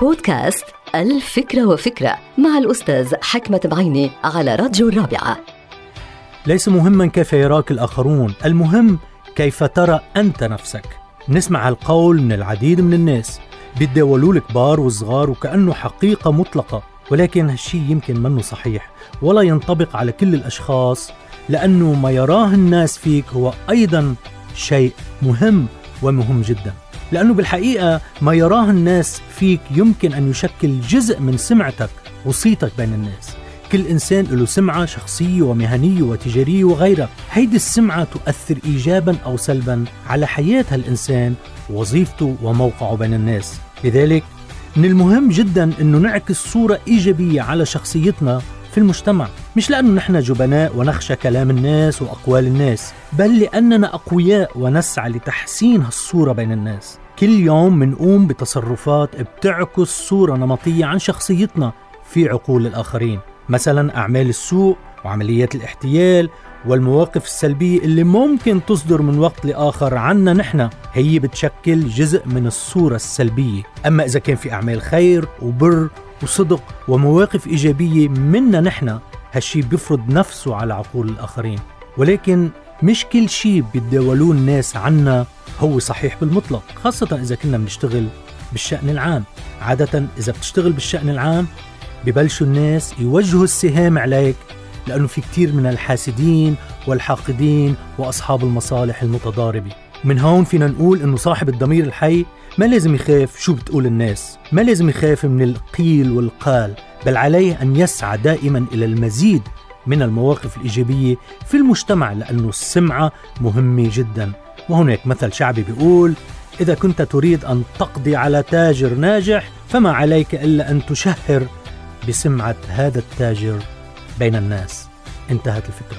بودكاست الفكرة وفكرة مع الأستاذ حكمة بعيني على راديو الرابعة. ليس مهما كيف يراك الآخرون المهم كيف ترى أنت نفسك. نسمع هالقول من العديد من الناس. بيتداولوا الكبار والصغار وكأنه حقيقة مطلقة ولكن هالشي يمكن منه صحيح ولا ينطبق على كل الأشخاص لأنه ما يراه الناس فيك هو أيضا شيء مهم ومهم جدا. لأنه بالحقيقة ما يراه الناس فيك يمكن أن يشكل جزء من سمعتك وصيتك بين الناس. كل إنسان له سمعة شخصية ومهنية وتجارية وغيرها. هيدي السمعة تؤثر إيجابا أو سلبا على حياة هالإنسان وظيفته وموقعه بين الناس. لذلك من المهم جدا أنه نعكس صورة إيجابية على شخصيتنا في المجتمع. مش لأنه نحن جبناء ونخشى كلام الناس وأقوال الناس بل لأننا أقوياء ونسعى لتحسين هالصورة بين الناس. كل يوم منقوم بتصرفات بتعكس صورة نمطية عن شخصيتنا في عقول الآخرين. مثلا أعمال السوء وعمليات الاحتيال والمواقف السلبية اللي ممكن تصدر من وقت لآخر عنا نحن هي بتشكل جزء من الصورة السلبية. أما إذا كان في أعمال خير وبر وصدق ومواقف إيجابية منا نحن هالشي بيفرض نفسه على عقول الآخرين. ولكن مش كل شيء بيتداولوه الناس عنا هو صحيح بالمطلق خاصة إذا كنا بنشتغل بالشأن العام. عادة إذا بتشتغل بالشأن العام ببلشوا الناس يوجهوا السهام عليك لأنه في كتير من الحاسدين والحاقدين وأصحاب المصالح المتضاربة. من هون فينا نقول إنه صاحب الضمير الحي ما لازم يخاف شو بتقول الناس ما لازم يخاف من القيل والقال بل عليه أن يسعى دائما إلى المزيد من المواقف الإيجابية في المجتمع لأنه السمعة مهمة جدا. وهناك مثل شعبي بيقول إذا كنت تريد أن تقضي على تاجر ناجح فما عليك إلا أن تشهر بسمعة هذا التاجر بين الناس. انتهت الفكرة.